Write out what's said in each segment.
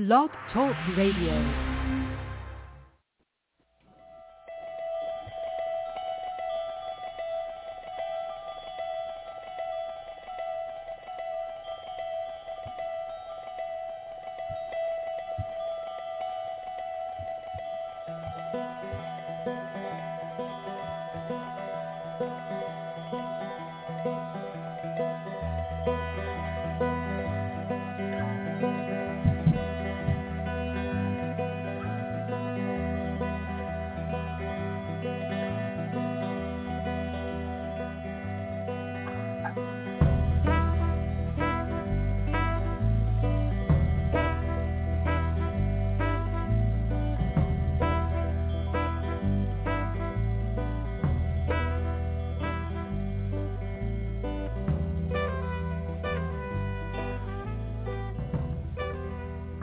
Blog Talk Radio.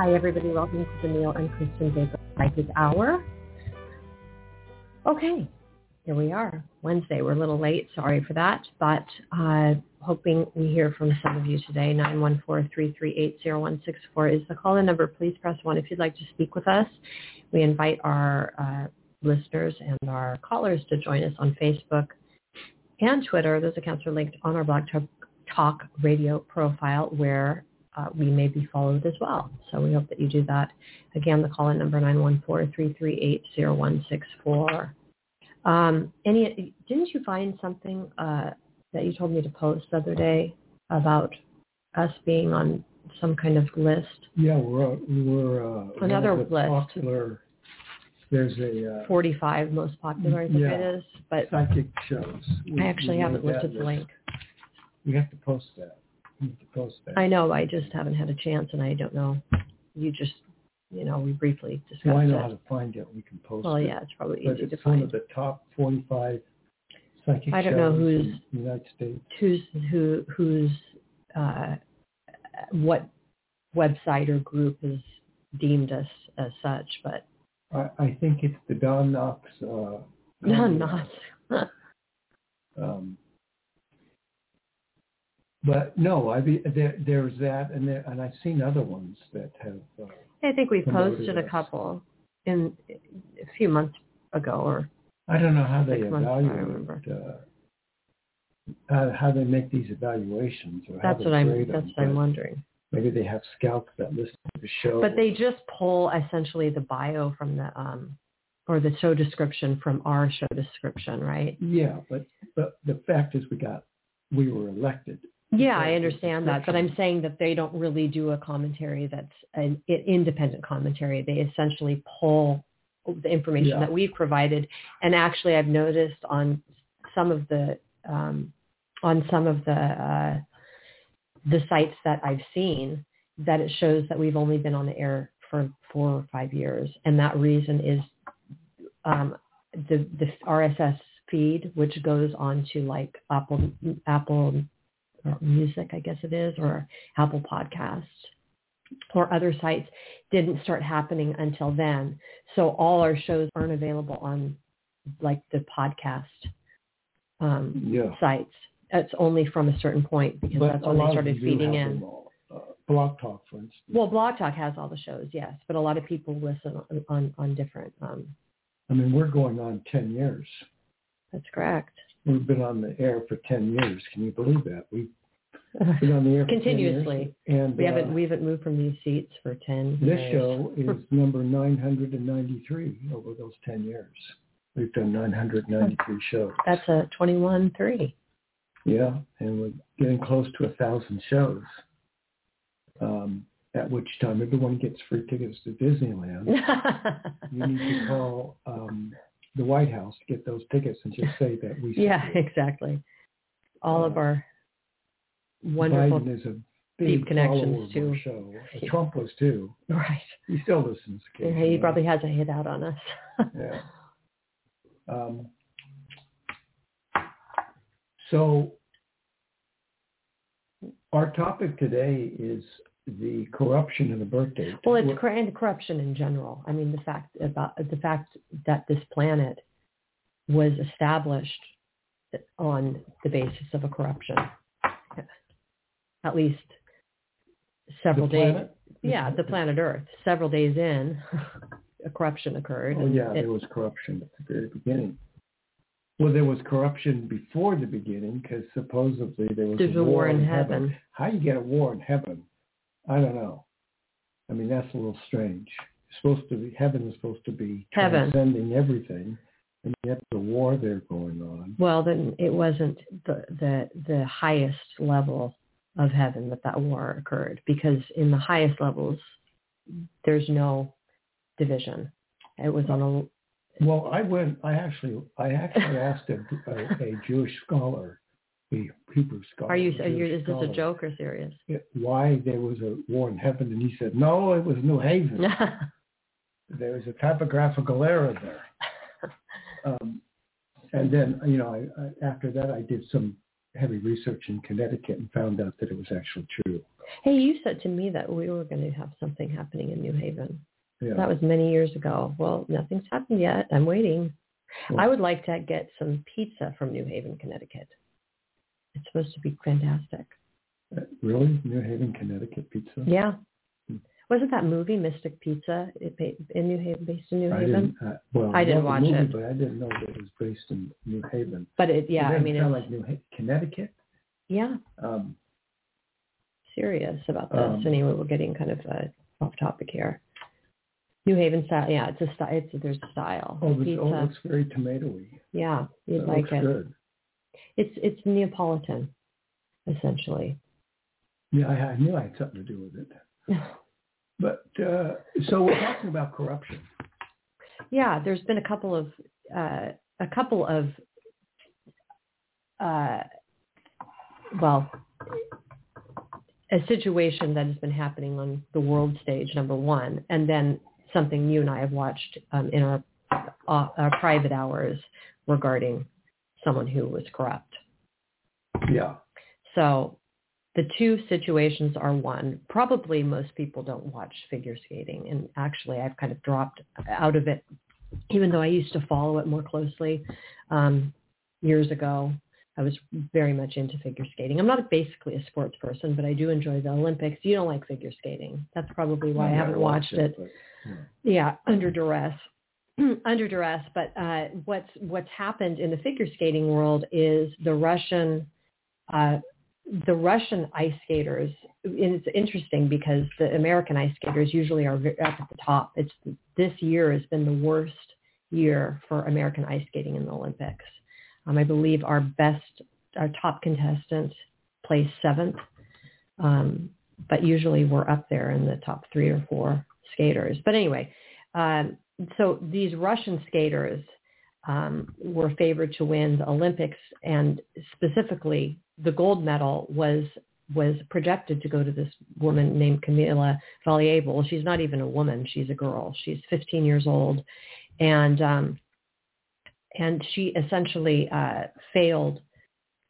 Hi, everybody. Welcome to the Neil and Kristin Baker Psychic Hour. Okay, here we are. Wednesday. We're a little late. Sorry for that, but uh, hoping we hear from some of you today. 914-338-0164 is the call-in number. Please press 1 if you'd like to speak with us. We invite our uh, listeners and our callers to join us on Facebook and Twitter. Those accounts are linked on our Blog Talk Radio profile where uh, we may be followed as well. So we hope that you do that. Again, the call-in number 914-338-0164. Um, any, didn't you find something uh, that you told me to post the other day about us being on some kind of list? Yeah, we're we were uh, Another one of the list. Popular. There's a uh, 45 most popular, I think Yeah. it is. But psychic shows. We- I actually haven't at the link. We have to post that. To post that. I know. I just haven't had a chance, and I don't know. You just, you know, we briefly discussed Well, I know how to find it. We can post Well, it. yeah, it's probably but easy it's to one find. of the top 45 psychic I don't know who's- in the United States. who's who whose uh, what website or group is deemed us as such, but I, I think it's the Don Knox. Uh, no, not. Um, but no, I be, there, there's that, and there, and I've seen other ones that have. Uh, I think we posted a couple in a few months ago, or I don't know how they Six months, I evaluate. Uh, how, how they make these evaluations, or how that's what I'm. That's them. what I'm wondering. Maybe they have scouts that listen to the show. But they just pull essentially the bio from the um, or the show description from our show description, right? Yeah, but but the fact is, we got we were elected. Yeah, I understand that, but I'm saying that they don't really do a commentary that's an independent commentary. They essentially pull the information Yeah. that we've provided, and actually, I've noticed on some of the um, on some of the uh, the sites that I've seen that it shows that we've only been on the air for four or five years, and that reason is um, the the RSS feed, which goes on to like Apple Apple or Music, I guess it is, or Apple Podcasts or other sites didn't start happening until then. So all our shows aren't available on like the podcast um, Yeah, sites. It's only from a certain point because but that's when they started feeding in. all. Uh, Blog Talk, for instance. Well, Blog Talk has all the shows, yes, but a lot of people listen on on, on different. Um, I mean, we're going on ten years. that's correct. We've been on the air for ten years. Can you believe that? We've Continuously. and We uh, haven't we haven't moved from these seats for ten. This years. show is number 993 over those 10 years. We've done 993 shows. That's a twenty-one three. Yeah, and we're getting close to a thousand shows. Um, at which time everyone gets free tickets to Disneyland. You need to call um, the White House to get those tickets and just say that we. yeah, exactly. All of Uh, our wonderful, Biden is a deep big connections of our to- show. Yeah. Trump was too. right? He still listens. Occasionally. he probably has a hit out on us. Yeah. Um, so our topic today is the corruption of the birth date. Well, it's cor- and corruption in general. I mean, the fact about the fact that this planet was established on the basis of a corruption, at least several days. yeah, the planet Earth. Several days in, a corruption occurred. Oh yeah, it- there was corruption at the very beginning. Well, there was corruption before the beginning because supposedly there was there's a war in heaven. How you get a war in heaven? I don't know. I mean, that's a little strange. It's supposed to be heaven is supposed to be Heaven. transcending everything, and yet the war there going on. Well, then it wasn't the the the highest level of heaven that that war occurred because in the highest levels there's no division. It was on a Well, I went. I actually, I actually asked a, a, a Jewish scholar, a Hebrew scholar. Are you? Are you is this a joke or serious? Why there was a war in heaven, and he said, no, it was New Haven. there was a typographical error there. Um, and then, you know, I, I, after that, I did some heavy research in Connecticut and found out that it was actually true. hey, you said to me that we were going to have something happening in New Haven. Yeah. That was many years ago. Well, nothing's happened yet. I'm waiting. Well, I would like to get some pizza from New Haven, Connecticut. It's supposed to be fantastic. uh, really, New Haven, Connecticut pizza. Yeah. Wasn't that movie Mystic Pizza it in New Haven, based in New I Haven? didn't. Uh, well, I didn't watch movie, it. but I didn't know that it was based in New Haven. But it, yeah, I mean, it's like New ha- Connecticut. yeah, Um, serious about this. Um, anyway, we're getting kind of uh, off topic here. New Haven style, yeah, it's a style. It's there's a style oh, pizza. oh, it looks very tomatoey. yeah, you'd That like looks it. good. It's it's Neapolitan, essentially. Yeah, I, I knew I had something to do with it. But uh, so we're talking about corruption. yeah, there's been a couple of uh, a couple of uh, well, a situation that has been happening on the world stage, number one, and then something you and I have watched um, in our, uh, our private hours regarding someone who was corrupt. Yeah. So the two situations are one, probably most people don't watch figure skating. And actually, I've kind of dropped out of it, even though I used to follow it more closely um, years ago. I was very much into figure skating. I'm not basically a sports person, but I do enjoy the Olympics. You don't like figure skating. That's probably why I never haven't watched it. but, yeah. Yeah, under duress. under duress. But uh, what's what's happened in the figure skating world is the Russian uh, the Russian ice skaters. It's interesting because the American ice skaters usually are up at the top. It's this year has been the worst year for American ice skating in the Olympics. Um, I believe our best, our top contestant placed seventh, um, but usually we're up there in the top three or four skaters. But anyway, um, so these Russian skaters um, were favored to win the Olympics, and specifically the gold medal was was projected to go to this woman named Camila Valieva. She's not even a woman; she's a girl. She's 15 years old, and um, and she essentially uh, failed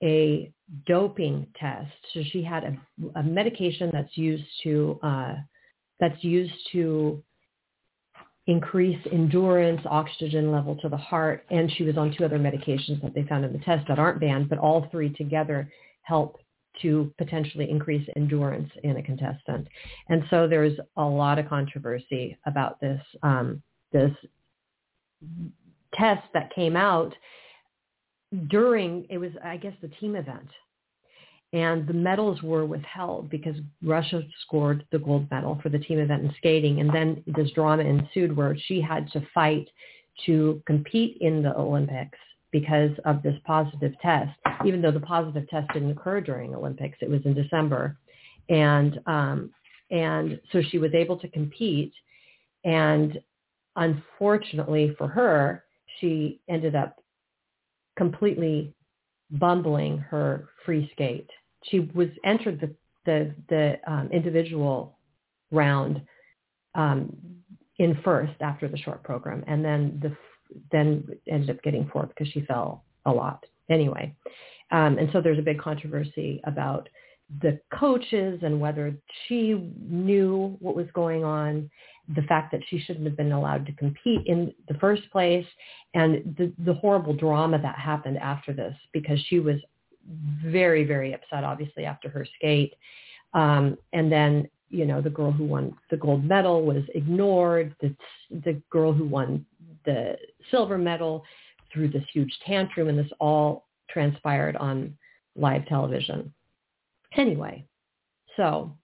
a doping test. So she had a, a medication that's used to uh, that's used to increase endurance, oxygen level to the heart, and she was on two other medications that they found in the test that aren't banned, but all three together help to potentially increase endurance in a contestant. And so there's a lot of controversy about this um, this test that came out during it was I guess the team event. And the medals were withheld because Russia scored the gold medal for the team event in skating. And then this drama ensued where she had to fight to compete in the Olympics because of this positive test, even though the positive test didn't occur during Olympics. It was in December. And, um, and so she was able to compete. And unfortunately for her, she ended up completely bumbling her free skate. She was entered the the, the um, individual round um, in first after the short program, and then the then ended up getting fourth because she fell a lot. Anyway, um, and so there's a big controversy about the coaches and whether she knew what was going on, the fact that she shouldn't have been allowed to compete in the first place, and the, the horrible drama that happened after this because she was very, very upset, obviously, after her skate. Um, and then you know, the girl who won the gold medal was ignored. The, the girl who won the silver medal threw this huge tantrum and this all transpired on live television. Anyway, so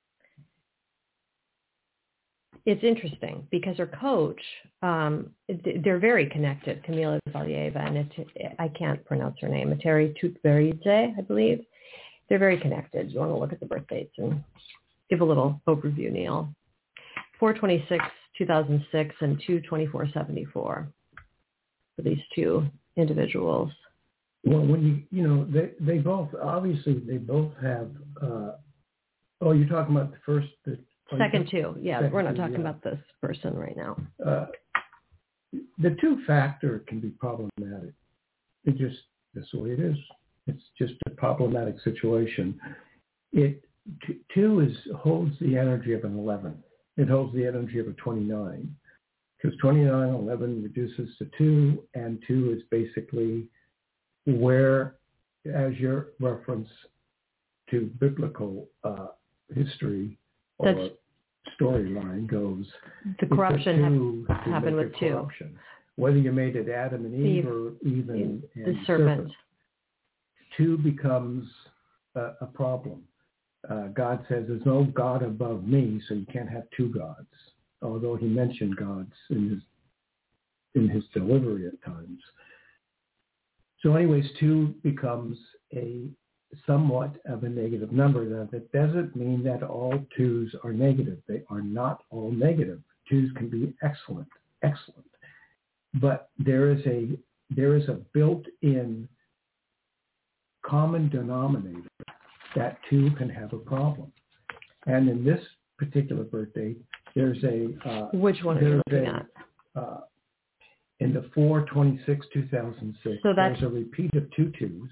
it's interesting because her coach, um, they're very connected, Camila Valieva, and I can't pronounce her name, Eteri Tutberidze, I believe. They're very connected. You want to look at the birth dates and give a little overview, Neil. 426, 2006, and 22474 for these two individuals. Well, when you you know they they both obviously they both have. Uh, oh, you're talking about the first the second two. Yeah, we we're not talking yeah. about this person right now. Uh, the two factor can be problematic. It just that's the way it is. It's just a problematic situation. It t- two is holds the energy of an eleven. It holds the energy of a twenty nine because 29, 11 reduces to 2, and 2 is basically where, as your reference to biblical uh, history or storyline goes, the corruption ha- happened with corruption. 2. Whether you made it Adam and Eve, Eve or even the serpent. serpent. 2 becomes a, a problem. Uh, God says, there's no God above me, so you can't have two gods although he mentioned gods in his in his delivery at times. So anyways, two becomes a somewhat of a negative number. Now, that doesn't mean that all twos are negative. They are not all negative. Twos can be excellent, excellent. But there is a there is a built-in common denominator that two can have a problem. And in this particular birthday, there's a uh, which one are you looking a, at? Uh, in the 426 2006, so there's a repeat of two twos,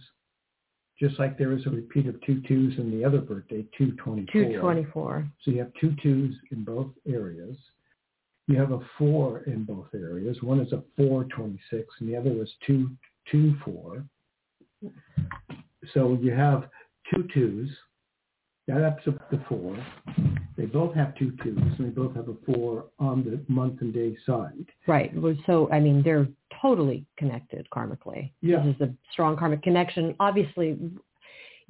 just like there is a repeat of two twos in the other birthday, 224. 224. So you have two twos in both areas. You have a four in both areas. One is a 426 and the other is 224. So you have two twos that ups up to four. They both have two twos, and they both have a four on the month and day side. Right. So, I mean, they're totally connected karmically. Yeah. This is a strong karmic connection. Obviously,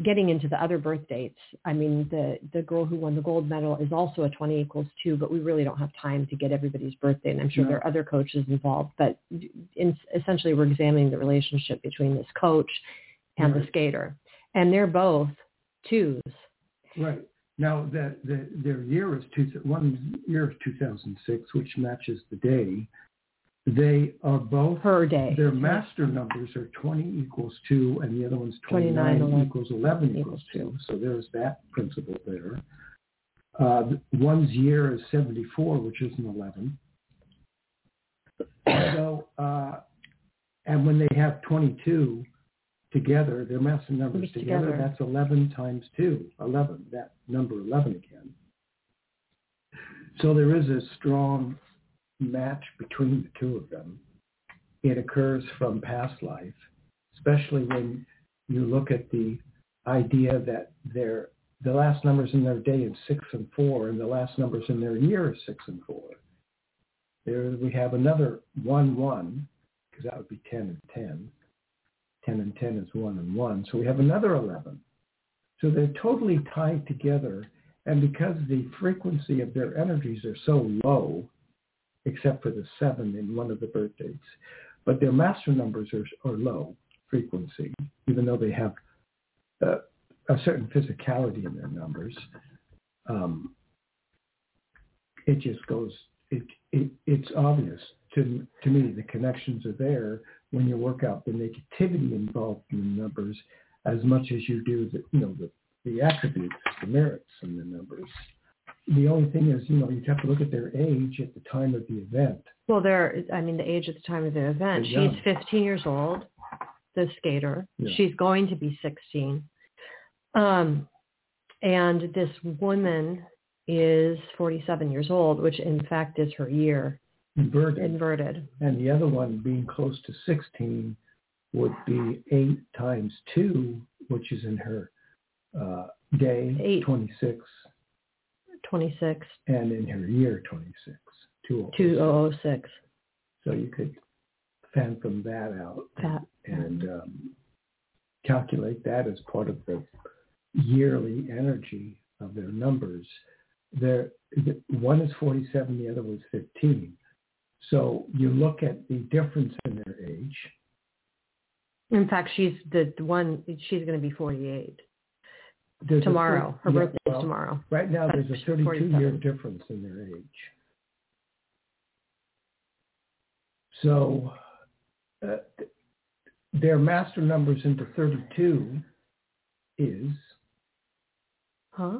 getting into the other birth dates, I mean, the, the girl who won the gold medal is also a 20 equals 2, but we really don't have time to get everybody's birthday, and I'm sure there are other coaches involved. But in, essentially, we're examining the relationship between this coach and right. the skater. And they're both twos Right. Now, the, the, their year is two, one year is 2006, which matches the day. They are both her day. Their master numbers are 20 equals 2, and the other one's 29, 29 equals 11 equals 2. So there's that principle there. Uh, one's year is 74, which is an 11. so, uh, and when they have 22, together, their massive numbers together, together, that's 11 times 2, 11, that number 11 again. So there is a strong match between the two of them. It occurs from past life, especially when you look at the idea that their the last numbers in their day is 6 and 4, and the last numbers in their year is 6 and 4. There we have another 1, 1, because that would be 10 and 10 10 and 10 is 1 and 1. So we have another 11. So they're totally tied together. And because the frequency of their energies are so low, except for the 7 in one of the birth dates, but their master numbers are, are low frequency, even though they have uh, a certain physicality in their numbers. Um, it just goes, it, it, it's obvious to, to me, the connections are there when you work out the negativity involved in the numbers as much as you do the, you know, the, the attributes, the merits in the numbers. The only thing is, you know, you have to look at their age at the time of the event. Well, they're, I mean, the age at the time of the event. She's 15 years old, the skater. Yeah. She's going to be 16. Um, and this woman is 47 years old, which in fact is her year inverted. Inverted. And the other one being close to 16 would be 8 times 2, which is in her uh, day, Eight. 26. 26. And in her year, 26. 2006. 2006. So you could phantom that out That. and um, calculate that as part of the yearly energy of their numbers. There, one is 47, the other was 15. So you look at the difference in their age. In fact, she's the one. She's going to be 48 There's tomorrow. Her yeah, birthday's well, tomorrow. Right now, there's a 32-year difference in their age. So uh, their master numbers into 32 is Huh?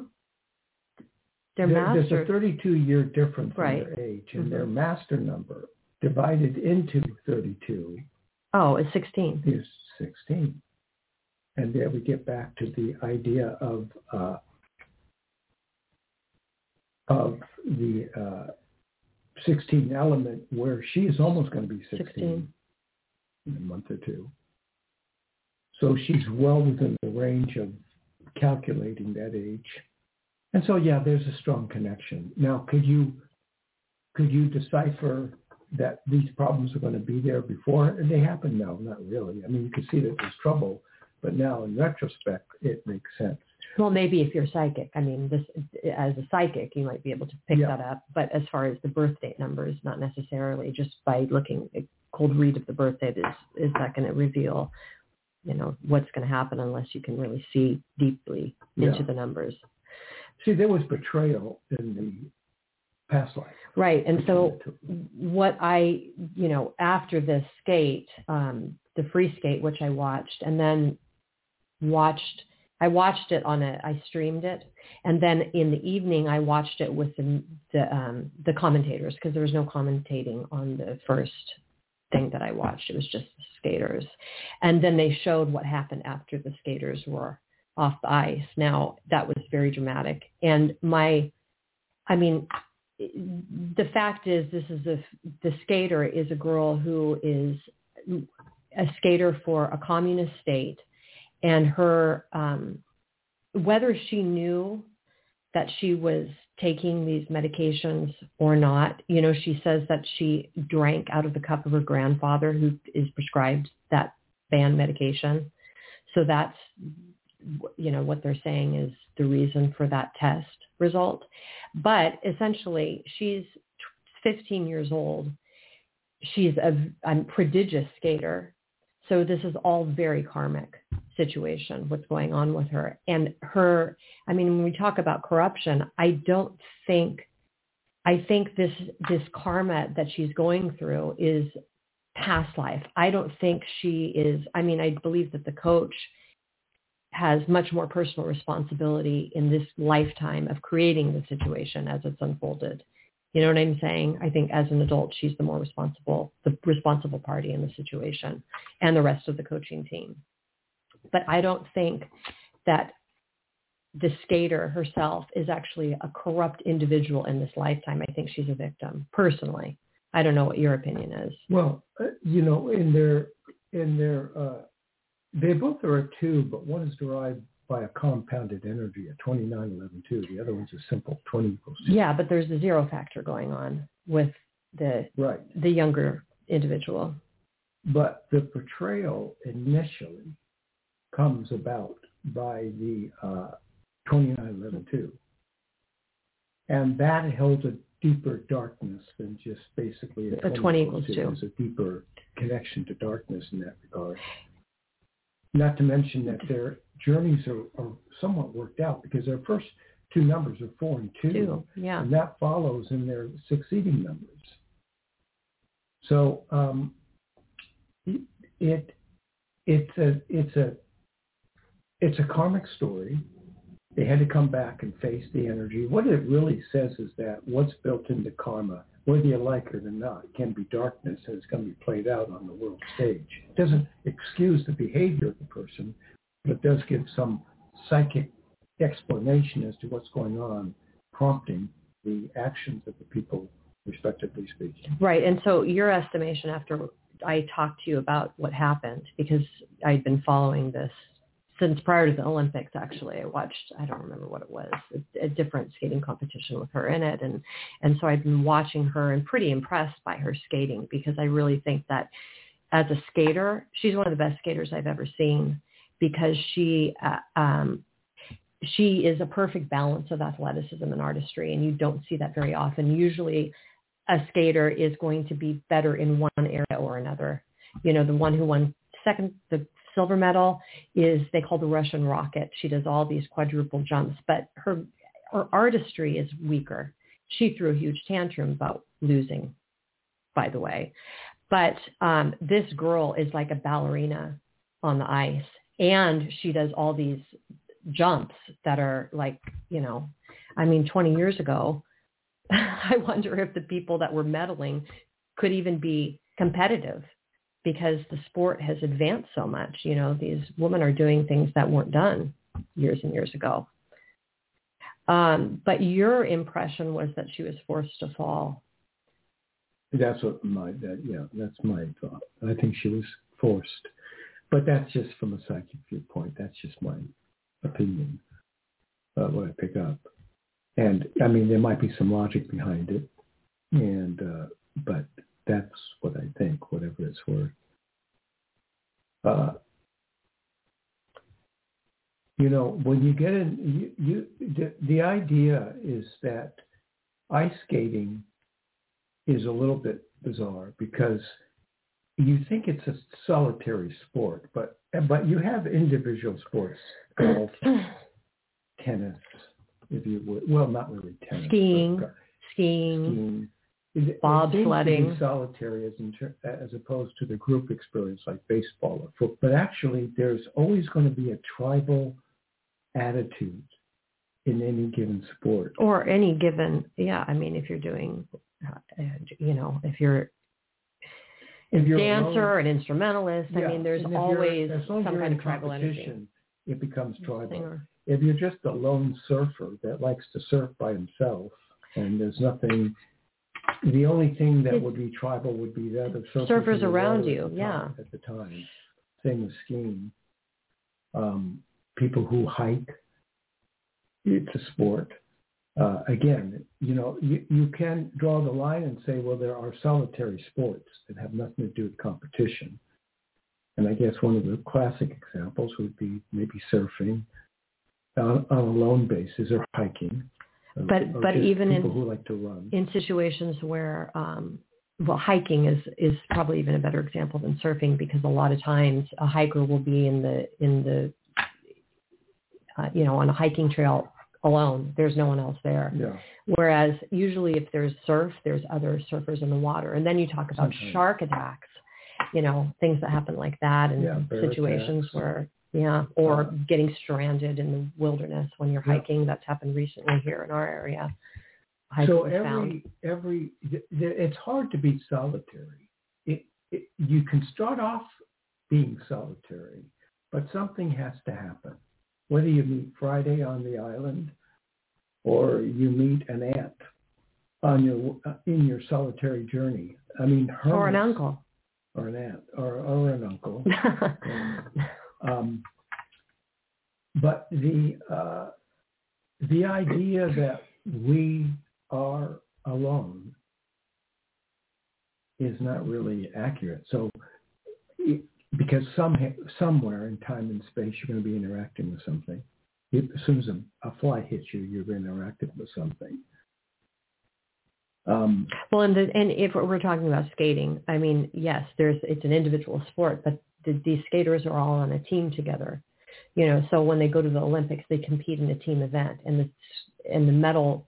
Their there- master. There's a 32-year difference Right. in their age, and their Mhm. master number divided into 32 oh, it's 16. is 16. And there we get back to the idea of uh, of the uh, 16 element, where she is almost going to be 16, 16. in a month or two. So she's well within the range of calculating that age. And so, yeah, there's a strong connection. Now, could you could you decipher that these problems are going to be there before they happen? No, not really. I mean, you can see that there's trouble, but now in retrospect, it makes sense. Well, maybe if you're psychic. I mean, this as a psychic, you might be able to pick Yeah. that up. But as far as the birth date numbers, not necessarily. Just by looking a cold read of the birth date is is that going to reveal, you know, what's going to happen unless you can really see deeply into Yeah. the numbers. See, there was betrayal in the past life. Right. And so between the two. what I, you know, after the skate, um, the free skate, which I watched, and then watched, I watched it on a, I streamed it, and then in the evening I watched it with the the, um, the commentators because there was no commentating on the first thing that I watched. It was just the skaters, and then they showed what happened after the skaters were off the ice. Now that was very dramatic, and my, I mean, the fact is this is a the skater is a girl who is a skater for a communist state. And her um whether she knew that she was taking these medications or not you know she says that she drank out of the cup of her grandfather who is prescribed that banned medication. So that's you know what they're saying is the reason for that test result. But essentially she's 15 years old. She's a, a prodigious skater. So this is all very karmic situation what's going on with her. And her i mean when we talk about corruption i don't think i think this this karma that she's going through is past life. I don't think she is i mean i believe that the coach has much more personal responsibility in this lifetime of creating the situation as it's unfolded. You know what I'm saying? I think as an adult, she's the more responsible, the responsible party in the situation and the rest of the coaching team. But I don't think that the skater herself is actually a corrupt individual in this lifetime. I think she's a victim personally. I don't know what your opinion is. Well, uh, you know, in their in their uh, they both are a two, but one is derived by a compounded energy, a 2911 The other one's a simple 20 equals two. Yeah, but there's a zero factor going on with the Right. the younger individual. But the betrayal initially comes about by the uh, 2911 And that held a deeper darkness than just basically a, A 20 equals two. There's a deeper connection to darkness in that regard. Not to mention that their journeys are, are somewhat worked out because their first two numbers are four and two, Two. Yeah. and that follows in their succeeding numbers. So um, it, it it's a it's a it's a karmic story. They had to come back and face the energy. What it really says is that what's built into karma, whether you like it or not, it can be darkness it's going to be played out on the world stage. It doesn't excuse the behavior of the person, but it does give some psychic explanation as to what's going on, prompting the actions of the people respectively speaking. Right. And so your estimation after I talked to you about what happened, because I'd been following this since prior to the Olympics, actually, I watched, I don't remember what it was, a, a different skating competition with her in it. And, and so I've been watching her and pretty impressed by her skating because I really think that as a skater, she's one of the best skaters I've ever seen because she, uh, um, she is a perfect balance of athleticism and artistry. And you don't see that very often. Usually a skater is going to be better in one area or another. You know, the one who won second, the silver medal is they call the Russian rocket. She does all these quadruple jumps, but her her artistry is weaker. She threw a huge tantrum about losing, by the way. But um, this girl is like a ballerina on the ice, and she does all these jumps that are like, you know, I mean, 20 years ago, I wonder if the people that were medaling could even be competitive because the sport has advanced so much. You know, these women are doing things that weren't done years and years ago. Um, but your impression was that she was forced to fall. That's what my that yeah, that's my thought. I think she was forced, but that's just from a psychic viewpoint. That's just my opinion. Uh, what I pick up, and I mean there might be some logic behind it, and uh, but that's what I think, whatever it's worth. Uh, you know, when you get in, you, you the, the idea is that ice skating is a little bit bizarre because you think it's a solitary sport, but but you have individual sports, golf, tennis, if you would. Well, not really tennis. Skiing, skiing, skiing, bobsledding, solitary as, inter- as opposed to the group experience like baseball or football. But actually, there's always going to be a tribal attitude in any given sport or any given. Yeah, I mean, if you're doing, uh, you know, if you're a dancer, alone, an instrumentalist. Yeah, I mean, there's always some kind of tribal energy. It becomes tribal. If you're just a lone surfer that likes to surf by himself, and there's nothing the only thing that would be tribal would be that of surfers, around you, yeah. At the time, same with skiing. Um, people who hike, it's a sport. Uh, again, you know, you, you can draw the line and say, well, there are solitary sports that have nothing to do with competition. And I guess one of the classic examples would be maybe surfing on, on a lone basis or hiking but or but even in like in situations where um, well hiking is is probably even a better example than surfing because a lot of times a hiker will be in the in the uh, you know on a hiking trail alone there's no one else there yeah. whereas usually if there's surf there's other surfers in the water and then you talk about Sometimes. shark attacks you know things that happen like that and yeah, situations attacks. where yeah, or getting stranded in the wilderness when you're hiking. Yeah. That's happened recently here in our area. So every found. every it's hard to be solitary. It, it, you can start off being solitary, but something has to happen. Whether you meet Friday on the island, or you meet an aunt on your uh, in your solitary journey. I mean, hermits, or an uncle, or an aunt, or or an uncle. Um, but the uh, the idea that we are alone is not really accurate. So, because some somewhere in time and space you're going to be interacting with something. As soon as a, a fly hits you, you're interacting with something. Um, well, and the, and if we're talking about skating, I mean, yes, there's it's an individual sport, but the, these skaters are all on a team together. You know, so when they go to the Olympics, they compete in a team event, and the and the medal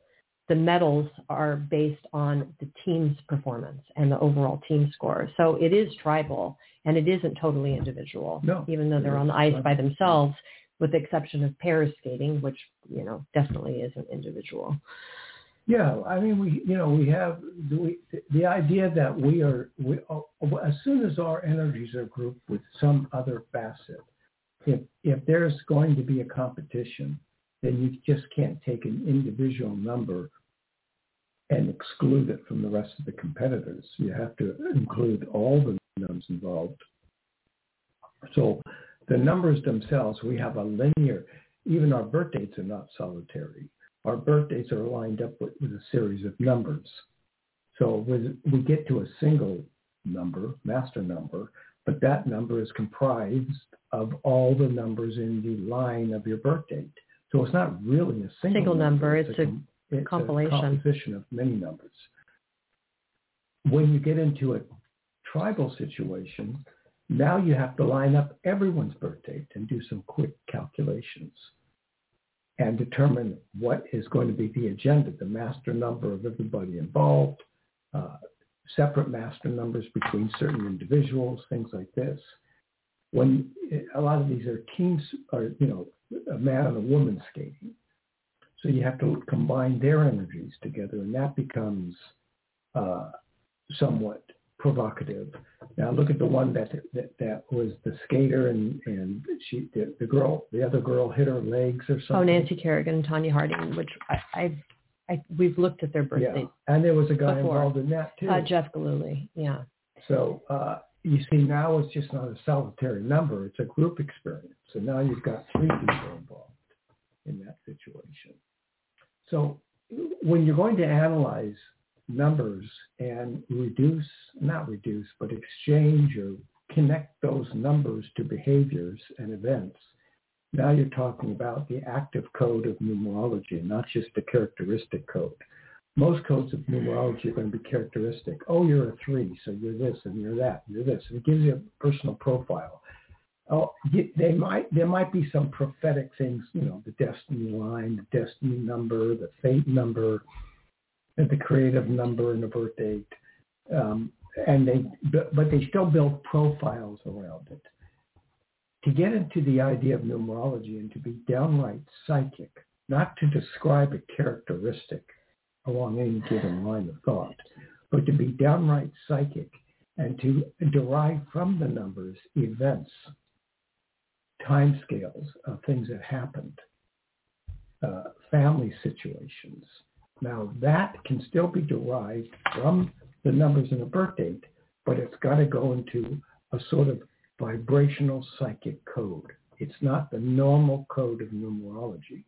the medals are based on the team's performance and the overall team score. So it is tribal and it isn't totally individual, no, even though they're on the ice by themselves, with the exception of pairs skating, which you know definitely isn't individual. Yeah, I mean, we, you know, we have the, the idea that we are, we, oh, as soon as our energies are grouped with some other facet, if, if there's going to be a competition, then you just can't take an individual number and exclude it from the rest of the competitors. You have to include all the numbers involved. So the numbers themselves, we have a linear, even our birth dates are not solitary. Our birthdays are lined up with, with a series of numbers. So we get to a single number, master number, but that number is comprised of all the numbers in the line of your birth date. So it's not really a single, single number. It's, it's, a, it's compilation. a composition of many numbers. When you get into a tribal situation, now you have to line up everyone's birth date and do some quick calculations and determine what is going to be the agenda, the master number of everybody involved, uh, separate master numbers between certain individuals, things like this. When a lot of these are teams, are you know, a man and a woman skating, so you have to combine their energies together, and that becomes uh, somewhat provocative. Now look at the one that that, that was the skater and and she the, the girl the other girl hit her legs or something. Oh, Nancy Kerrigan and Tonya Harding, which I, I, I we've looked at their birthdays. Yeah, and there was a guy before. involved in that too. Uh, Jeff Gillooly, yeah. So uh, you see now it's just not a solitary number; it's a group experience. So now you've got three people involved in that situation. So when you're going to analyze numbers and reduce, not reduce, but exchange or connect those numbers to behaviors and events, now you're talking about the active code of numerology, not just the characteristic code. Most codes of numerology are going to be characteristic. Oh, you're a three, so you're this and you're that, and you're this. And it gives you a personal profile. Oh, they might there might be some prophetic things, you know, the destiny line, the destiny number, the fate number, the creative number and the birth date, um, and they but they still build profiles around it. To get into the idea of numerology and to be downright psychic, not to describe a characteristic along any given line of thought, but to be downright psychic and to derive from the numbers events, timescales of things that happened, uh, family situations, now that can still be derived from the numbers in a birth date, but it's got to go into a sort of vibrational psychic code. It's not the normal code of numerology.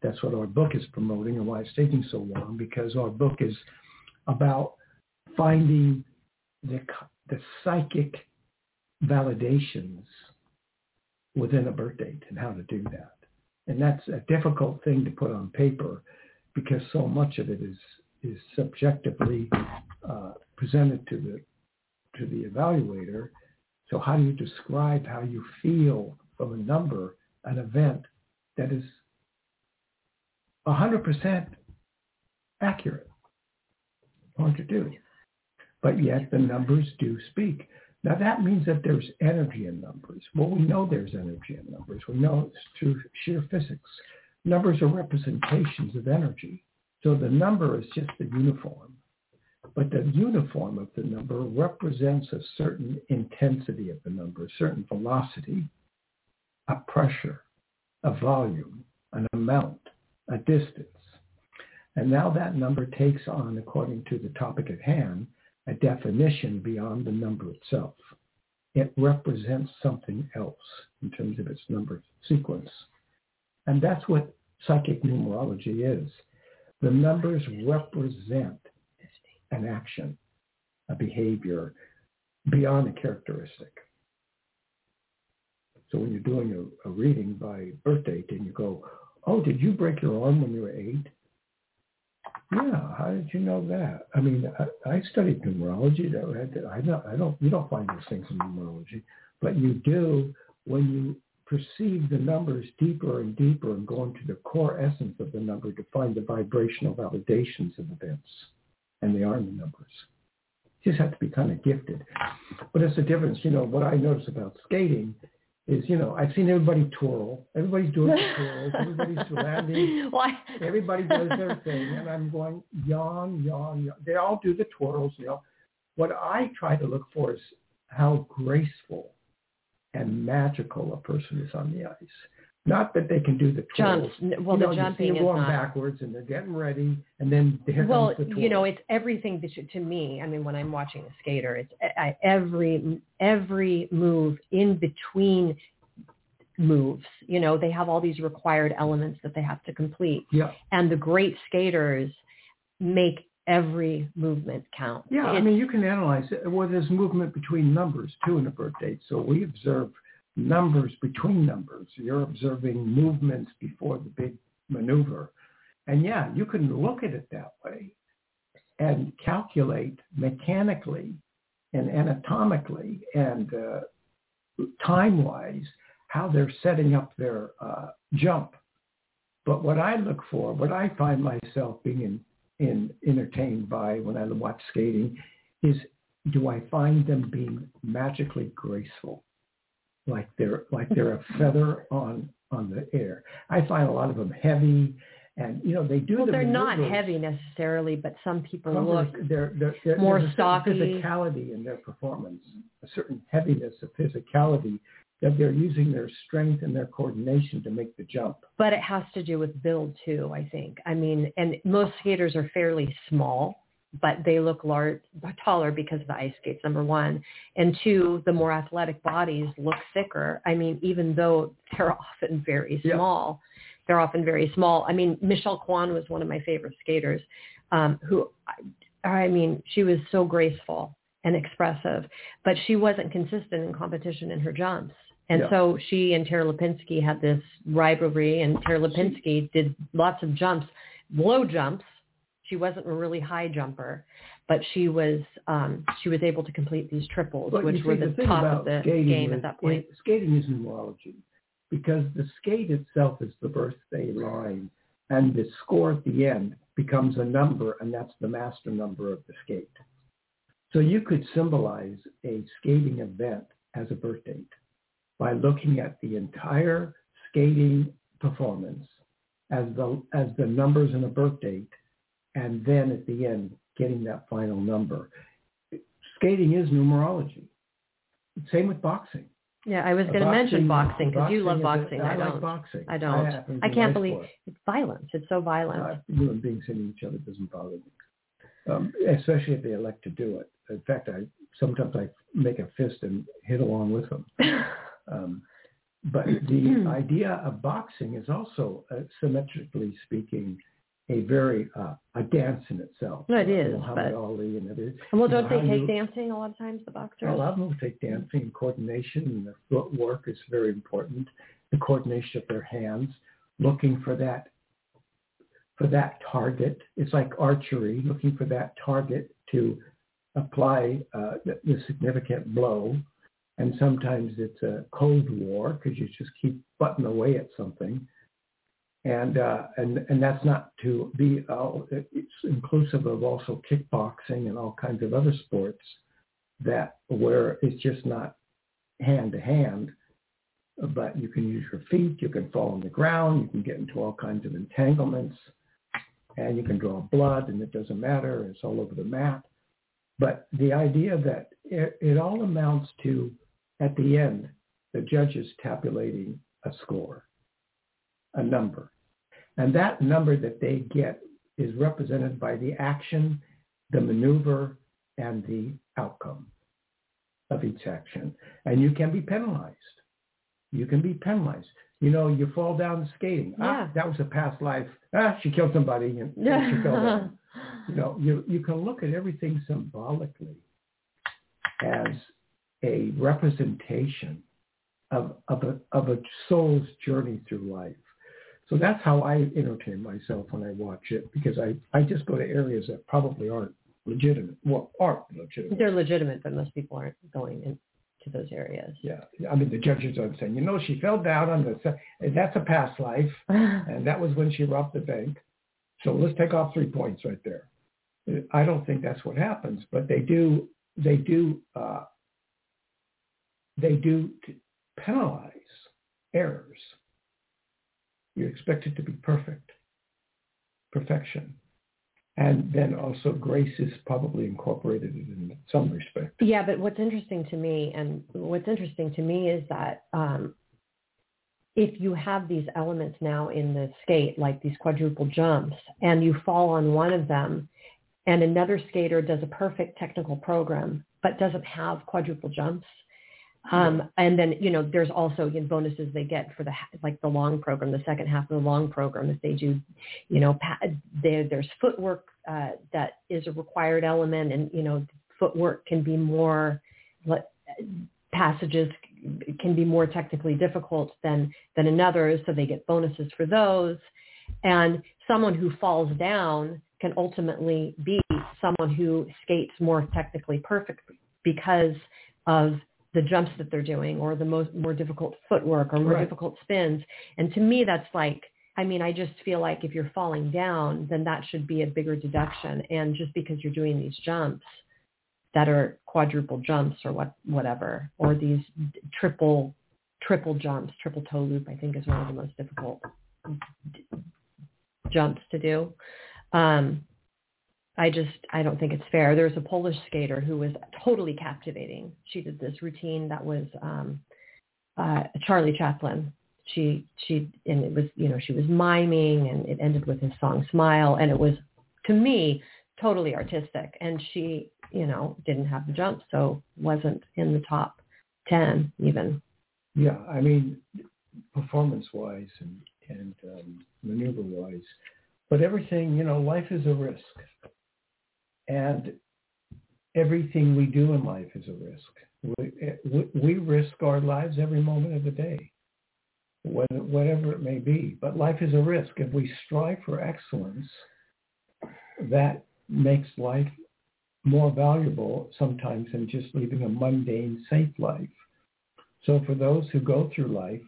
That's what our book is promoting and why it's taking so long because our book is about finding the, the psychic validations within a birth date and how to do that. And that's a difficult thing to put on paper because so much of it is is subjectively uh, presented to the to the evaluator. So how do you describe how you feel from a number, an event that is 100% accurate? Hard to do. But yet the numbers do speak. Now that means that there's energy in numbers. Well, we know there's energy in numbers. We know it's through sheer physics. Numbers are representations of energy. So the number is just the uniform. But the uniform of the number represents a certain intensity of the number, a certain velocity, a pressure, a volume, an amount, a distance. And now that number takes on, according to the topic at hand, a definition beyond the number itself. It represents something else in terms of its number sequence. And that's what psychic numerology is. The numbers represent an action, a behavior beyond a characteristic. So when you're doing a, a reading by birth date and you go, oh, did you break your arm when you were eight? Yeah, how did you know that? I mean, I, I studied numerology. I don't, I don't, you don't find those things in numerology, but you do when you perceive the numbers deeper and deeper and go into the core essence of the number to find the vibrational validations of events. And they are in the numbers. You just have to be kind of gifted. But it's a difference. You know, what I notice about skating is, you know, I've seen everybody twirl. Everybody's doing the twirls. Everybody's landing. Why? Everybody does their thing. And I'm going, yawn, yawn, yawn. They all do the twirls, you know. What I try to look for is how graceful and magical a person is on the ice. Not that they can do the jumps. twirls. Well, you the jumping you see them is going not. backwards, and they're getting ready, and then here well, the you know, it's everything to me. I mean, when I'm watching a skater, it's I, every every move in between moves. You know, they have all these required elements that they have to complete, yeah, and the great skaters make every movement count. yeah. I mean, you can analyze it. Well, there's movement between numbers too in a birth date. So we observe numbers between numbers. You're observing movements before the big maneuver, and yeah, you can look at it that way and calculate mechanically and anatomically and uh, time-wise how they're setting up their uh, jump. But what I look for, what I find myself being in, in, entertained by when I watch skating is do I find them being magically graceful? Like they're like they're a feather on on the air. I find a lot of them heavy and you know they do well, the they're not heavy necessarily, but some people look. they're, they're, they're, more there's stocky. physicality in their performance, a certain heaviness of physicality that they're using their strength and their coordination to make the jump. but it has to do with build too, I think. I mean, and most skaters are fairly small, but they look large, taller because of the ice skates, number one. And two, the more athletic bodies look thicker. I mean, even though they're often very Yeah. small, they're often very small. I mean, Michelle Kwan was one of my favorite skaters um, who, I, I mean, she was so graceful and expressive, but she wasn't consistent in competition in her jumps. And Yeah. so she and Tara Lipinski had this rivalry, and Tara Lipinski did lots of jumps, low jumps. She wasn't a really high jumper, but she was um, she was able to complete these triples, But which see, were the, the top of the game is, at that point. it- skating is numerology because the skate itself is the birthday line, and the score at the end becomes a number, and that's the master number of the skate. So you could symbolize a skating event as a birth date by looking at the entire skating performance as the as the numbers and a birth date, and then at the end getting that final number. Skating is numerology. Same with boxing. Yeah, I was going to mention boxing because you love boxing. I, I don't. boxing. I don't. to I can't believe it. it's violence. It's so violent. Uh, human beings hitting each other doesn't bother me, um, especially if they elect to do it. In fact, I sometimes I make a fist and hit along with them. Um, but the idea of boxing is also, uh, symmetrically speaking, a very uh, a dance in itself. No, it is, Muhammad but- Ali and everything. well, you know, don't they take you- dancing a lot of times? The boxers. a lot of them will take dancing and coordination and their footwork is very important. The coordination of their hands, looking for that for that target. It's like archery, looking for that target to apply uh, the, the significant blow. And sometimes it's a cold war because you just keep butting away at something. And uh, and and that's not to be. Uh, it's inclusive of also kickboxing and all kinds of other sports that where it's just not hand to hand, but you can use your feet, you can fall on the ground, you can get into all kinds of entanglements, and you can draw blood, and it doesn't matter, it's all over the mat. But the idea that it, it all amounts to, at the end, the judge is tabulating a score, a number. And that number that they get is represented by the action, the maneuver, and the outcome of each action. And you can be penalized. You can be penalized. You know, you fall down skating. Yeah. Ah, that was a past life. Ah, she killed somebody and, and she fell down. You know, you, you can look at everything symbolically as a representation of, of, a, of a soul's journey through life. So that's how I entertain myself when I watch it because I, I just go to areas that probably aren't legitimate. Well, aren't legitimate. They're legitimate, but most people aren't going into those areas. Yeah, I mean the judges are saying, you know, she fell down on the, that's a past life, and that was when she robbed the bank. So let's take off three points right there. I don't think that's what happens, but they do, they do, uh, they do penalize errors. You expect it to be perfect, perfection. And then also grace is probably incorporated in some respect. Yeah, but what's interesting to me, and what's interesting to me is that um, if you have these elements now in the skate, like these quadruple jumps, and you fall on one of them, and another skater does a perfect technical program but doesn't have quadruple jumps, um, and then you know there's also you know, bonuses they get for the like the long program, the second half of the long program if they do, you know, there, there's footwork uh, that is a required element, and you know footwork can be more passages can be more technically difficult than than another, so they get bonuses for those. And someone who falls down can ultimately be someone who skates more technically perfect because of the jumps that they're doing or the most more difficult footwork or more right. difficult spins. And to me, that's like, I mean, I just feel like if you're falling down, then that should be a bigger deduction. And just because you're doing these jumps that are quadruple jumps or what, whatever, or these triple, triple jumps, triple toe loop, I think is one of the most difficult jumps to do. Um, I just I don't think it's fair. There's a Polish skater who was totally captivating. She did this routine that was um, uh, Charlie Chaplin. She she and it was you know she was miming and it ended with his song Smile and it was to me totally artistic and she you know didn't have the jump so wasn't in the top ten even. Yeah, I mean performance wise and and um, maneuver wise, but everything you know life is a risk and everything we do in life is a risk. We, we risk our lives every moment of the day, whatever it may be. But life is a risk. If we strive for excellence, that makes life more valuable sometimes than just living a mundane, safe life. So for those who go through life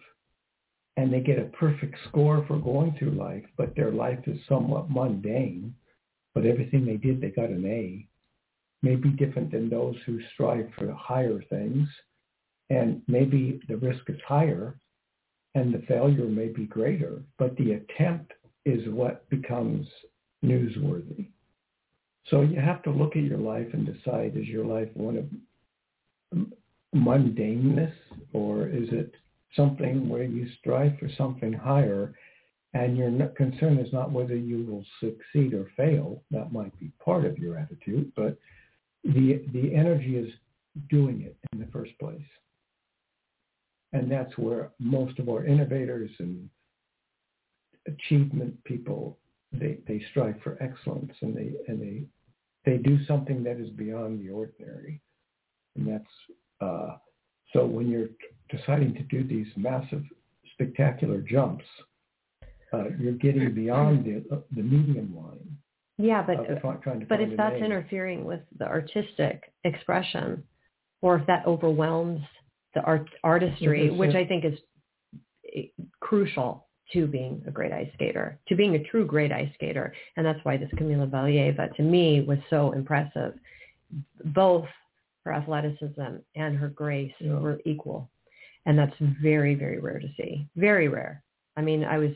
and they get a perfect score for going through life, but their life is somewhat mundane, but everything they did, they got an A, may be different than those who strive for higher things. And maybe the risk is higher and the failure may be greater, but the attempt is what becomes newsworthy. So you have to look at your life and decide, is your life one of mundaneness or is it something where you strive for something higher and your concern is not whether you will succeed or fail. That might be part of your attitude, but the the energy is doing it in the first place. And that's where most of our innovators and achievement people they, they strive for excellence and they and they they do something that is beyond the ordinary. And that's uh, so when you're deciding to do these massive spectacular jumps, uh, you're getting beyond the, uh, the medium line. Yeah, but but if that's interfering with the artistic expression, or if that overwhelms the art artistry, which I think is eh, crucial to being a great ice skater, to being a true great ice skater, and that's why this Kamila Valieva to me was so impressive. Both her athleticism and her grace yeah. were equal, and that's very very rare to see. Very rare. I mean, I was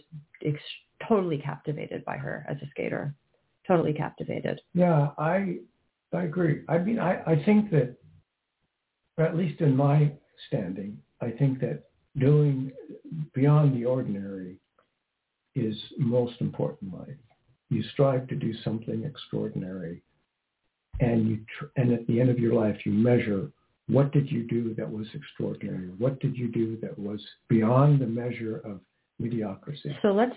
ex- totally captivated by her as a skater. Totally captivated. Yeah, I I agree. I mean, I, I think that, at least in my standing, I think that doing beyond the ordinary is most important life. You strive to do something extraordinary, and you tr- and at the end of your life, you measure what did you do that was extraordinary? What did you do that was beyond the measure of mediocrity. So let's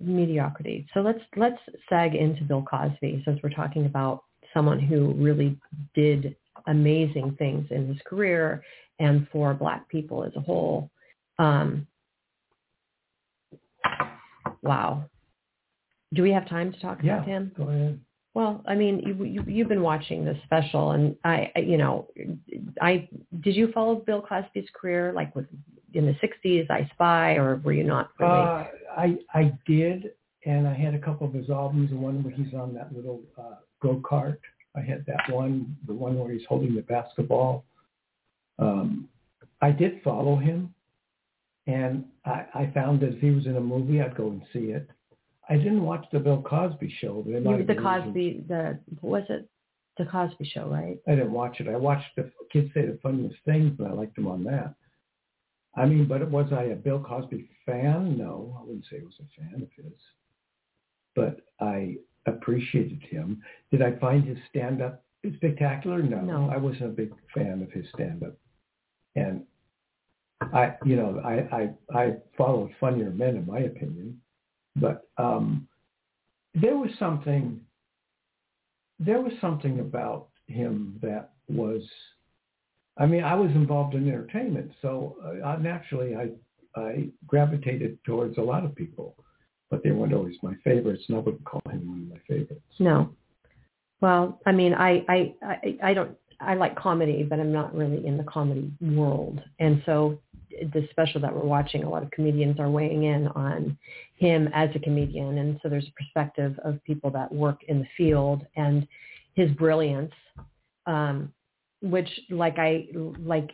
mediocrity. So let's let's sag into Bill Cosby since we're talking about someone who really did amazing things in his career and for Black people as a whole. Um, wow. Do we have time to talk yeah, about him? Go ahead. Well, I mean, you, you you've been watching this special, and I, you know, I did you follow Bill Cosby's career like with in the '60s, I Spy, or were you not really? Uh, I I did, and I had a couple of his albums. The one where he's on that little uh, go kart. I had that one. The one where he's holding the basketball. Um, I did follow him, and I, I found that if he was in a movie, I'd go and see it. I didn't watch the Bill Cosby show. But you, the Cosby, the what was it? The Cosby Show, right? I didn't watch it. I watched the kids say the funniest things, and I liked them on that. I mean, but was I a Bill Cosby fan? No, I wouldn't say I was a fan of his. But I appreciated him. Did I find his stand-up spectacular? No, No. I wasn't a big fan of his stand-up. And I, you know, I, I, I followed funnier men, in my opinion. But um, there was something, there was something about him that was, I mean, I was involved in entertainment, so uh, naturally I, I gravitated towards a lot of people, but they weren't always my favorites, and I wouldn't call him one of my favorites. No. Well, I mean, I, I, I, I don't, I like comedy, but I'm not really in the comedy world. And so the special that we're watching, a lot of comedians are weighing in on him as a comedian. And so there's a perspective of people that work in the field and his brilliance, um, which like I, like,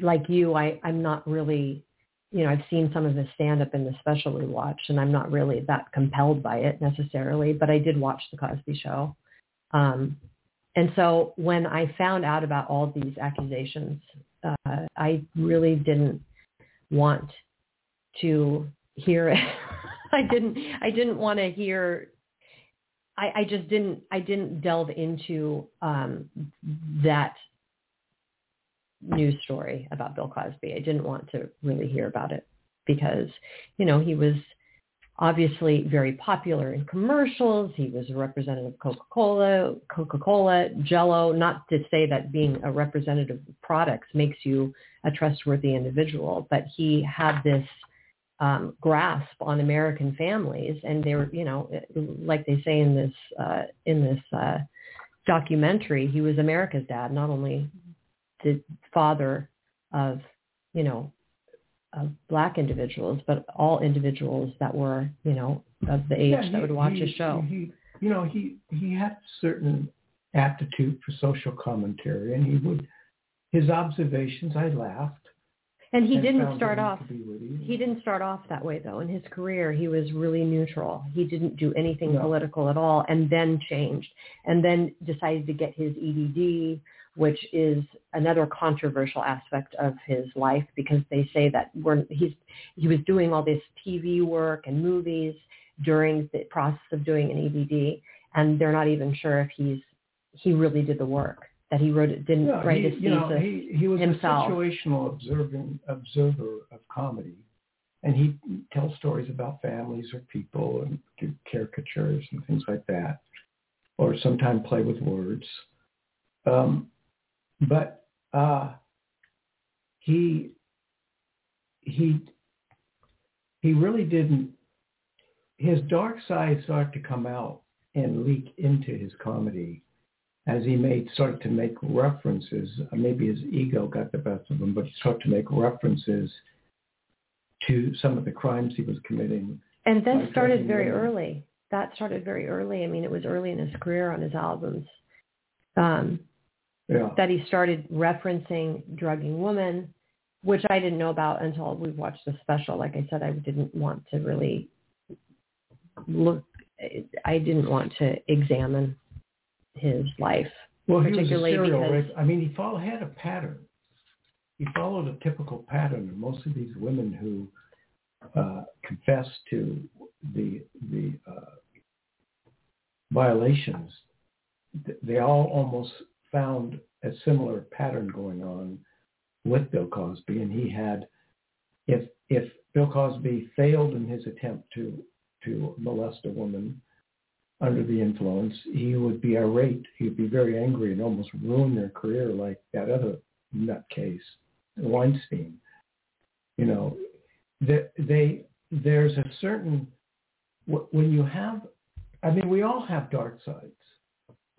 like you, I, I'm not really, you know, I've seen some of his stand up in the special we watched and I'm not really that compelled by it necessarily, but I did watch the Cosby show. Um, and so when I found out about all these accusations, uh, I really didn't want to hear it. I didn't. I didn't want to hear. I, I just didn't. I didn't delve into um, that news story about Bill Cosby. I didn't want to really hear about it because, you know, he was obviously very popular in commercials. He was a representative of Coca-Cola, Coca-Cola, Jello. Not to say that being a representative of products makes you a trustworthy individual, but he had this um, grasp on American families, and they were, you know, like they say in this uh, in this uh, documentary, he was America's dad, not only the father of, you know, of black individuals, but all individuals that were, you know, of the age Yeah, that would watch he- his show. He, you know, he he had certain aptitude for social commentary, and he would his observations. I laughed. And he and didn't start off. To be witty. He didn't start off that way though. In his career, he was really neutral. He didn't do anything No. political at all, and then changed, and then decided to get his EDD, which is another controversial aspect of his life because they say that we're, he's he was doing all this TV work and movies during the process of doing an EDD, and they're not even sure if he's he really did the work that he wrote it didn't Yeah, write he, his you know, he, he was himself. a situational observing observer of comedy, and he tells stories about families or people and do caricatures and things like that, or sometimes play with words. Um, but uh, he he he really didn't. His dark side started to come out and leak into his comedy as he made started to make references. uh, Maybe his ego got the best of him, but he started to make references to some of the crimes he was committing. And that started very women. early. That started very early. I mean, it was early in his career on his albums um, Yeah. that he started referencing drugging women, which I didn't know about until we watched the special. Like I said, I didn't want to really look. I didn't want to examine his life. Well, he was a particularly serial because- rape. I mean, he follow, had a pattern. He followed a typical pattern, and most of these women who uh, confessed to the the uh, violations, they all almost found a similar pattern going on with Bill Cosby, and he had, if if Bill Cosby failed in his attempt to to molest a woman, under the influence, he would be irate. He'd be very angry and almost ruin their career like that other nutcase, Weinstein. You know, they, they there's a certain when you have, I mean, we all have dark sides.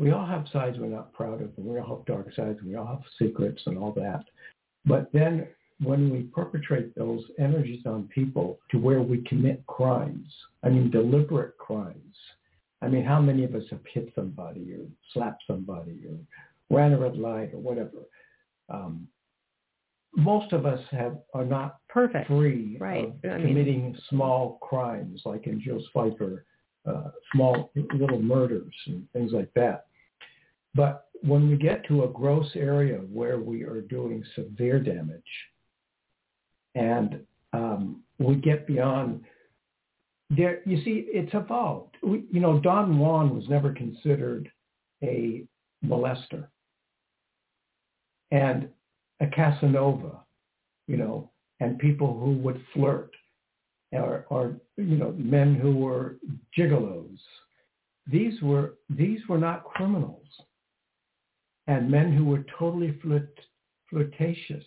We all have sides we're not proud of, and we all have dark sides, and we all have secrets and all that. But then when we perpetrate those energies on people to where we commit crimes, I mean deliberate crimes, I mean, how many of us have hit somebody or slapped somebody or ran a red light or whatever? Um, most of us have are not Perfect. free Right. of I mean- committing small crimes, like in Jill Pfeiffer, uh, small little murders and things like that. But when we get to a gross area where we are doing severe damage, and um, we get beyond there. You see, it's evolved. We, you know, Don Juan was never considered a molester, and a Casanova, you know, and people who would flirt, or, or you know, men who were gigolos. These were these were not criminals, and men who were totally flirt, flirtatious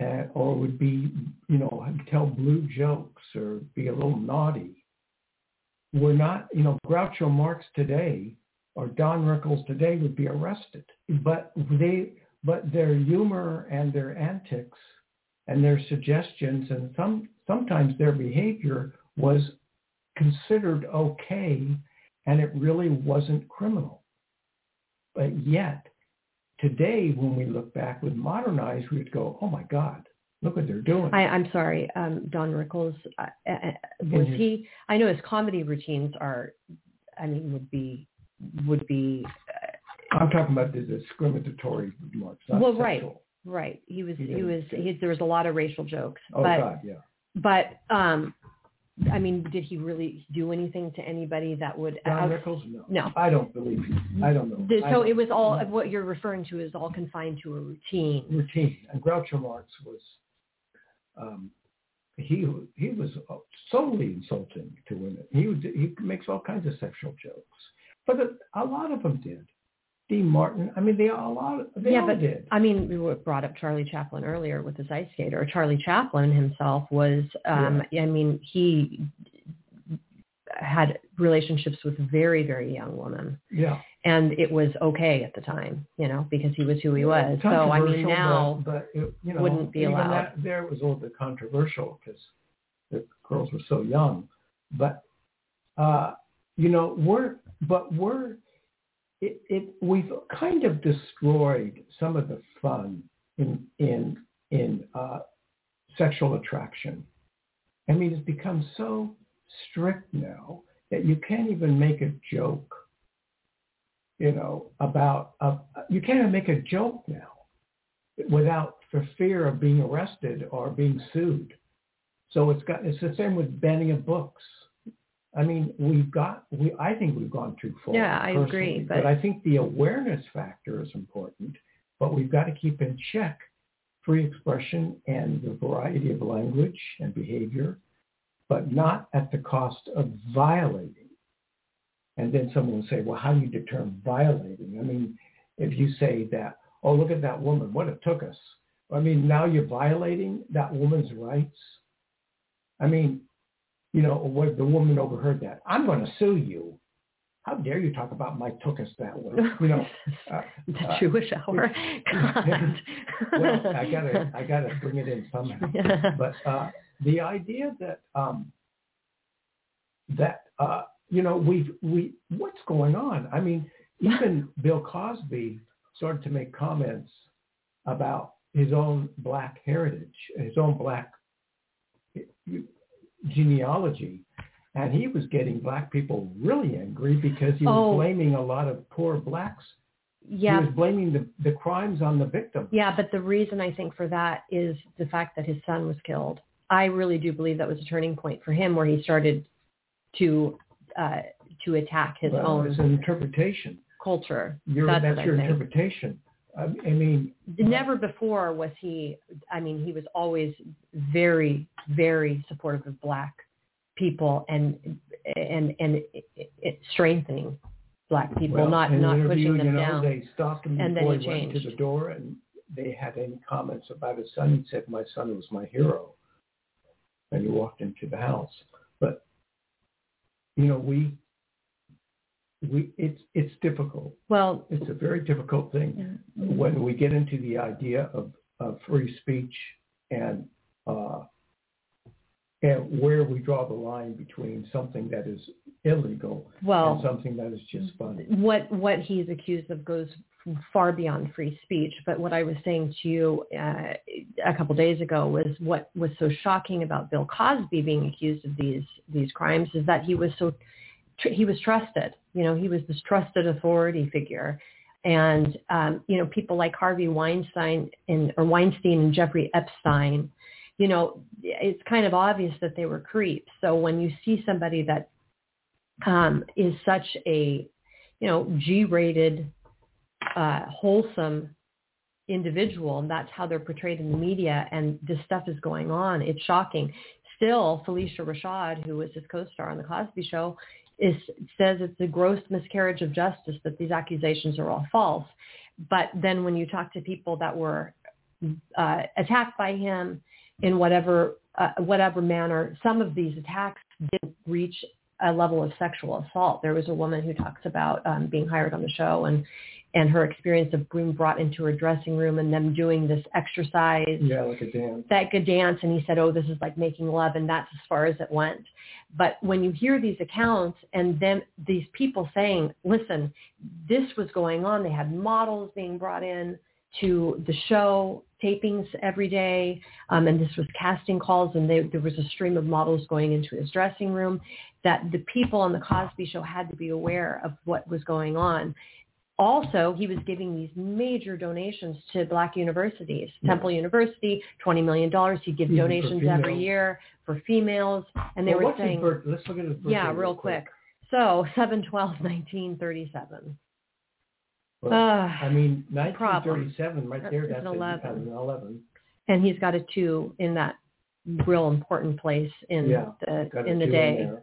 uh, or would be, you know, tell blue jokes or be a little naughty. We're not, you know, Groucho Marx today or Don Rickles today would be arrested, but they, but their humor and their antics and their suggestions and some sometimes their behavior was considered okay and it really wasn't criminal. But yet today, when we look back with modern eyes, we would go, oh my God, look what they're doing. I, I'm sorry, um, Don Rickles, uh, uh, uh was he, I know his comedy routines are, I mean, would be, would be. Uh, I'm talking about the discriminatory remarks. well, sexual. right, right. He was, he, he was, he, there was a lot of racial jokes. Oh but, God, yeah. But um, I mean, did he really do anything to anybody that would? Don Rickles? No. No. I don't believe he. I don't know. So don't, it was all no. what you're referring to is all confined to a routine. Routine. And Groucho Marx was, um, he he was solely insulting to women. He would, he makes all kinds of sexual jokes, but a, a lot of them did. Dean Martin. I mean, they all, a lot. Of, They yeah, all but did. I mean, we brought up Charlie Chaplin earlier with his ice skater. Charlie Chaplin himself was. Um, yeah. I mean, he had relationships with very very young women. Yeah. And it was okay at the time, you know, because he was who he was. So I mean, now but, but it, you know, wouldn't be allowed. That, there was a little bit controversial because the girls were so young, but uh, you know, we're but we're it, it we've kind of destroyed some of the fun in in in uh, sexual attraction. I mean, it's become so strict now that you can't even make a joke. You know about uh, you can't even make a joke now without for fear of being arrested or being sued. So it's got it's the same with banning of books. I mean, we've got, we, I think we've gone too far. Yeah, I agree. But, but I think the awareness factor is important, but we've got to keep in check free expression and the variety of language and behavior, but not at the cost of violating. And then someone will say, well, how do you determine violating? I mean, if you say that, oh, look at that woman, what it took us. I mean, now you're violating that woman's rights. I mean, you know, what the woman overheard that. I'm going to sue you. How dare you talk about my tuchus that way? You know, uh, the uh, Jewish hour. well, I gotta, I gotta bring it in somehow. But uh, the idea that um, that uh, you know, we we what's going on? I mean, even Bill Cosby started to make comments about his own black heritage, his own black genealogy. And he was getting black people really angry because he was oh. blaming a lot of poor blacks. Yeah. He was blaming the, the crimes on the victims. Yeah, but the reason I think for that is the fact that his son was killed. I really do believe that was a turning point for him where he started to uh, to attack his well, own it's an interpretation culture. You're, that's, that's your interpretation. I, I mean, never before was he. I mean, he was always very, very supportive of black people and and and it, it strengthening black people, well, not not pushing them you know, down. They stopped him and before then he, he went changed. to the door, and they had any comments about his son. He said, "My son was my hero," and he walked into the house. But you know, we we it's it's difficult. Well, it's a very difficult thing when we get into the idea of, of free speech and uh, and where we draw the line between something that is illegal well, and something that is just fun. What what he's accused of goes far beyond free speech. But what I was saying to you uh, a couple days ago was what was so shocking about Bill Cosby being accused of these these crimes is that he was so he was trusted. You know, he was this trusted authority figure. And, um, you know, people like Harvey Weinstein and, or Weinstein and Jeffrey Epstein you know, it's kind of obvious that they were creeps. So when you see somebody that um, is such a, you know, G-rated, uh, wholesome individual, and that's how they're portrayed in the media, and this stuff is going on, it's shocking. Still, Phylicia Rashad, who was his co-star on The Cosby Show, is, says it's a gross miscarriage of justice that these accusations are all false. But then when you talk to people that were uh, attacked by him in whatever uh, whatever manner, some of these attacks didn't reach a level of sexual assault. There was a woman who talks about um, being hired on the show and and her experience of being brought into her dressing room and them doing this exercise. Yeah, like a dance. That good dance. And he said, oh, this is like making love. And that's as far as it went. But when you hear these accounts and then these people saying, listen, this was going on. They had models being brought in to the show, tapings every day, um, and this was casting calls, and they, there was a stream of models going into his dressing room. That the people on the Cosby Show had to be aware of what was going on, also, he was giving these major donations to black universities. Temple University, $20 million. He'd give Even donations every year for females. And they well, were saying, birth, let's look at his Yeah, real quick. quick. So 7-12-1937. Well, uh, I mean, 1937 right there, that's 11. 11. And he's got a two in that real important place in yeah, the in the day. In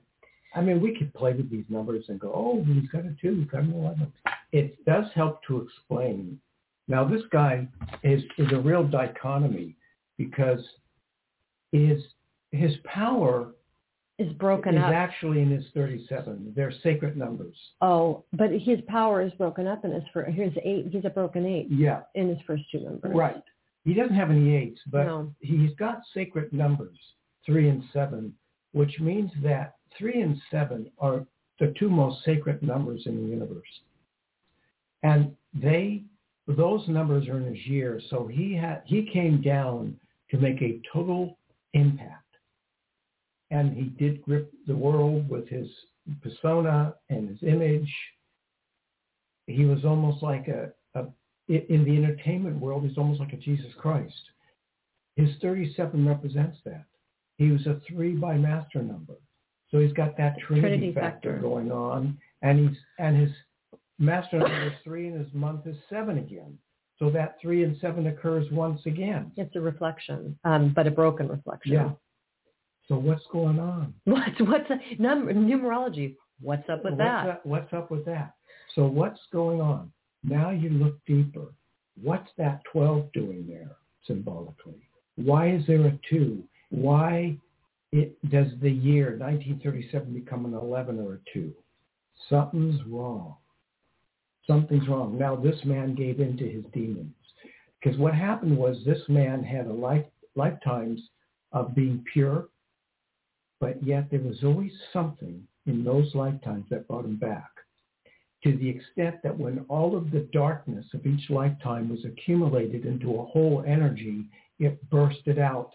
I mean, we could play with these numbers and go, oh, he's got a two, he's got an 11 it does help to explain. Now, this guy is, is a real dichotomy because his, his power is broken is up. actually in his 37. They're sacred numbers. Oh, but his power is broken up in his first, here's eight, he's a broken eight. Yeah. In his first two numbers. Right. He doesn't have any eights, but no. he's got sacred numbers, three and seven, which means that three and seven are the two most sacred numbers in the universe. And they, those numbers are in his year. So he had, he came down to make a total impact. And he did grip the world with his persona and his image. He was almost like a, a in the entertainment world, he's almost like a Jesus Christ. His 37 represents that. He was a three by master number. So he's got that Trinity, Trinity factor, factor going on. And he's and his master number is three and his month is seven again. So that three and seven occurs once again. It's a reflection, um, but a broken reflection. Yeah. So what's going on? What's what's a, number numerology? What's up with what's that? that? What's up with that? So what's going on? Now you look deeper. What's that 12 doing there symbolically? Why is there a 2? Why it, does the year 1937 become an 11 or a 2? Something's wrong something's wrong. Now this man gave in to his demons. Because what happened was this man had a life, lifetimes of being pure, but yet there was always something in those lifetimes that brought him back. To the extent that when all of the darkness of each lifetime was accumulated into a whole energy, it bursted out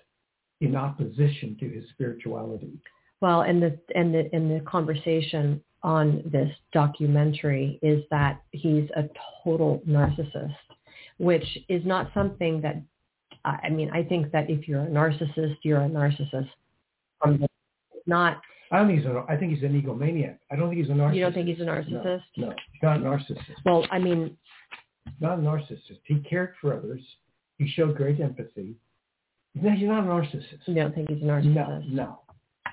in opposition to his spirituality. Well, and the and the in the conversation on this documentary is that he's a total narcissist, which is not something that, I mean, I think that if you're a narcissist, you're a narcissist. The, not. I don't think he's a, I think he's an egomaniac. I don't think he's a narcissist. You don't think he's a narcissist? No, no not a narcissist. Well, I mean. Not a narcissist. He cared for others. He showed great empathy. No, he's not a narcissist. You don't think he's a narcissist? No, no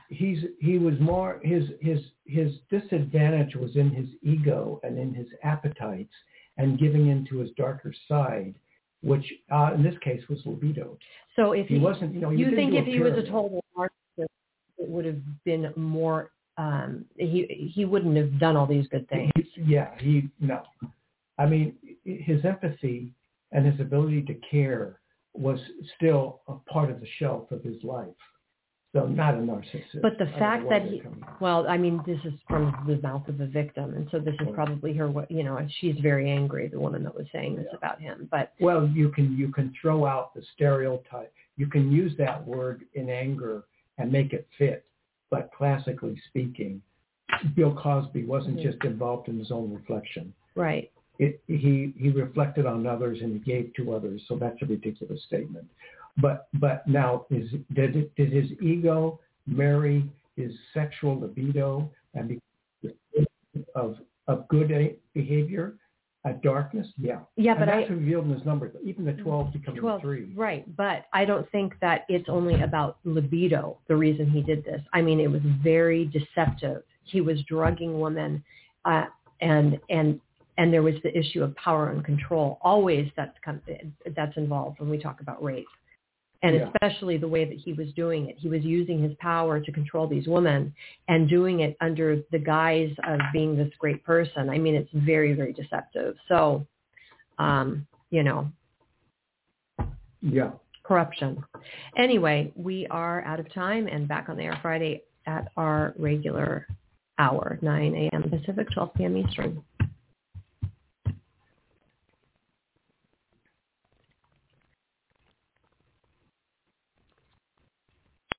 he's he was more his his his disadvantage was in his ego and in his appetites and giving into his darker side, which uh, in this case was libido. So if he, he wasn't, you know, you think if he was a total narcissist, it would have been more. Um, he he wouldn't have done all these good things. He, yeah, he no. I mean, his empathy and his ability to care was still a part of the shelf of his life. So not a narcissist. But the fact that he, well, I mean, this is from the mouth of a victim, and so this is probably her. You know, she's very angry. The woman that was saying this yeah. about him, but well, you can you can throw out the stereotype. You can use that word in anger and make it fit. But classically speaking, Bill Cosby wasn't mm-hmm. just involved in his own reflection. Right. It, he he reflected on others and he gave to others. So that's a ridiculous statement. but but now is did did his ego marry his sexual libido and of of good behavior a darkness? Yeah. Yeah, and but that's I revealed in his numbers. Even the 12 becomes 12, a 3. right. But I don't think that it's only about libido, the reason he did this. I mean, it was very deceptive. He was drugging women uh, and, and, and there was the issue of power and control. Always that's, of, that's involved when we talk about rape and Yeah. especially the way that he was doing it. He was using his power to control these women and doing it under the guise of being this great person. I mean, it's very, very deceptive. So, um, you know, Yeah. corruption. Anyway, we are out of time and back on the air Friday at our regular hour, 9 a.m. Pacific, 12 p.m. Eastern.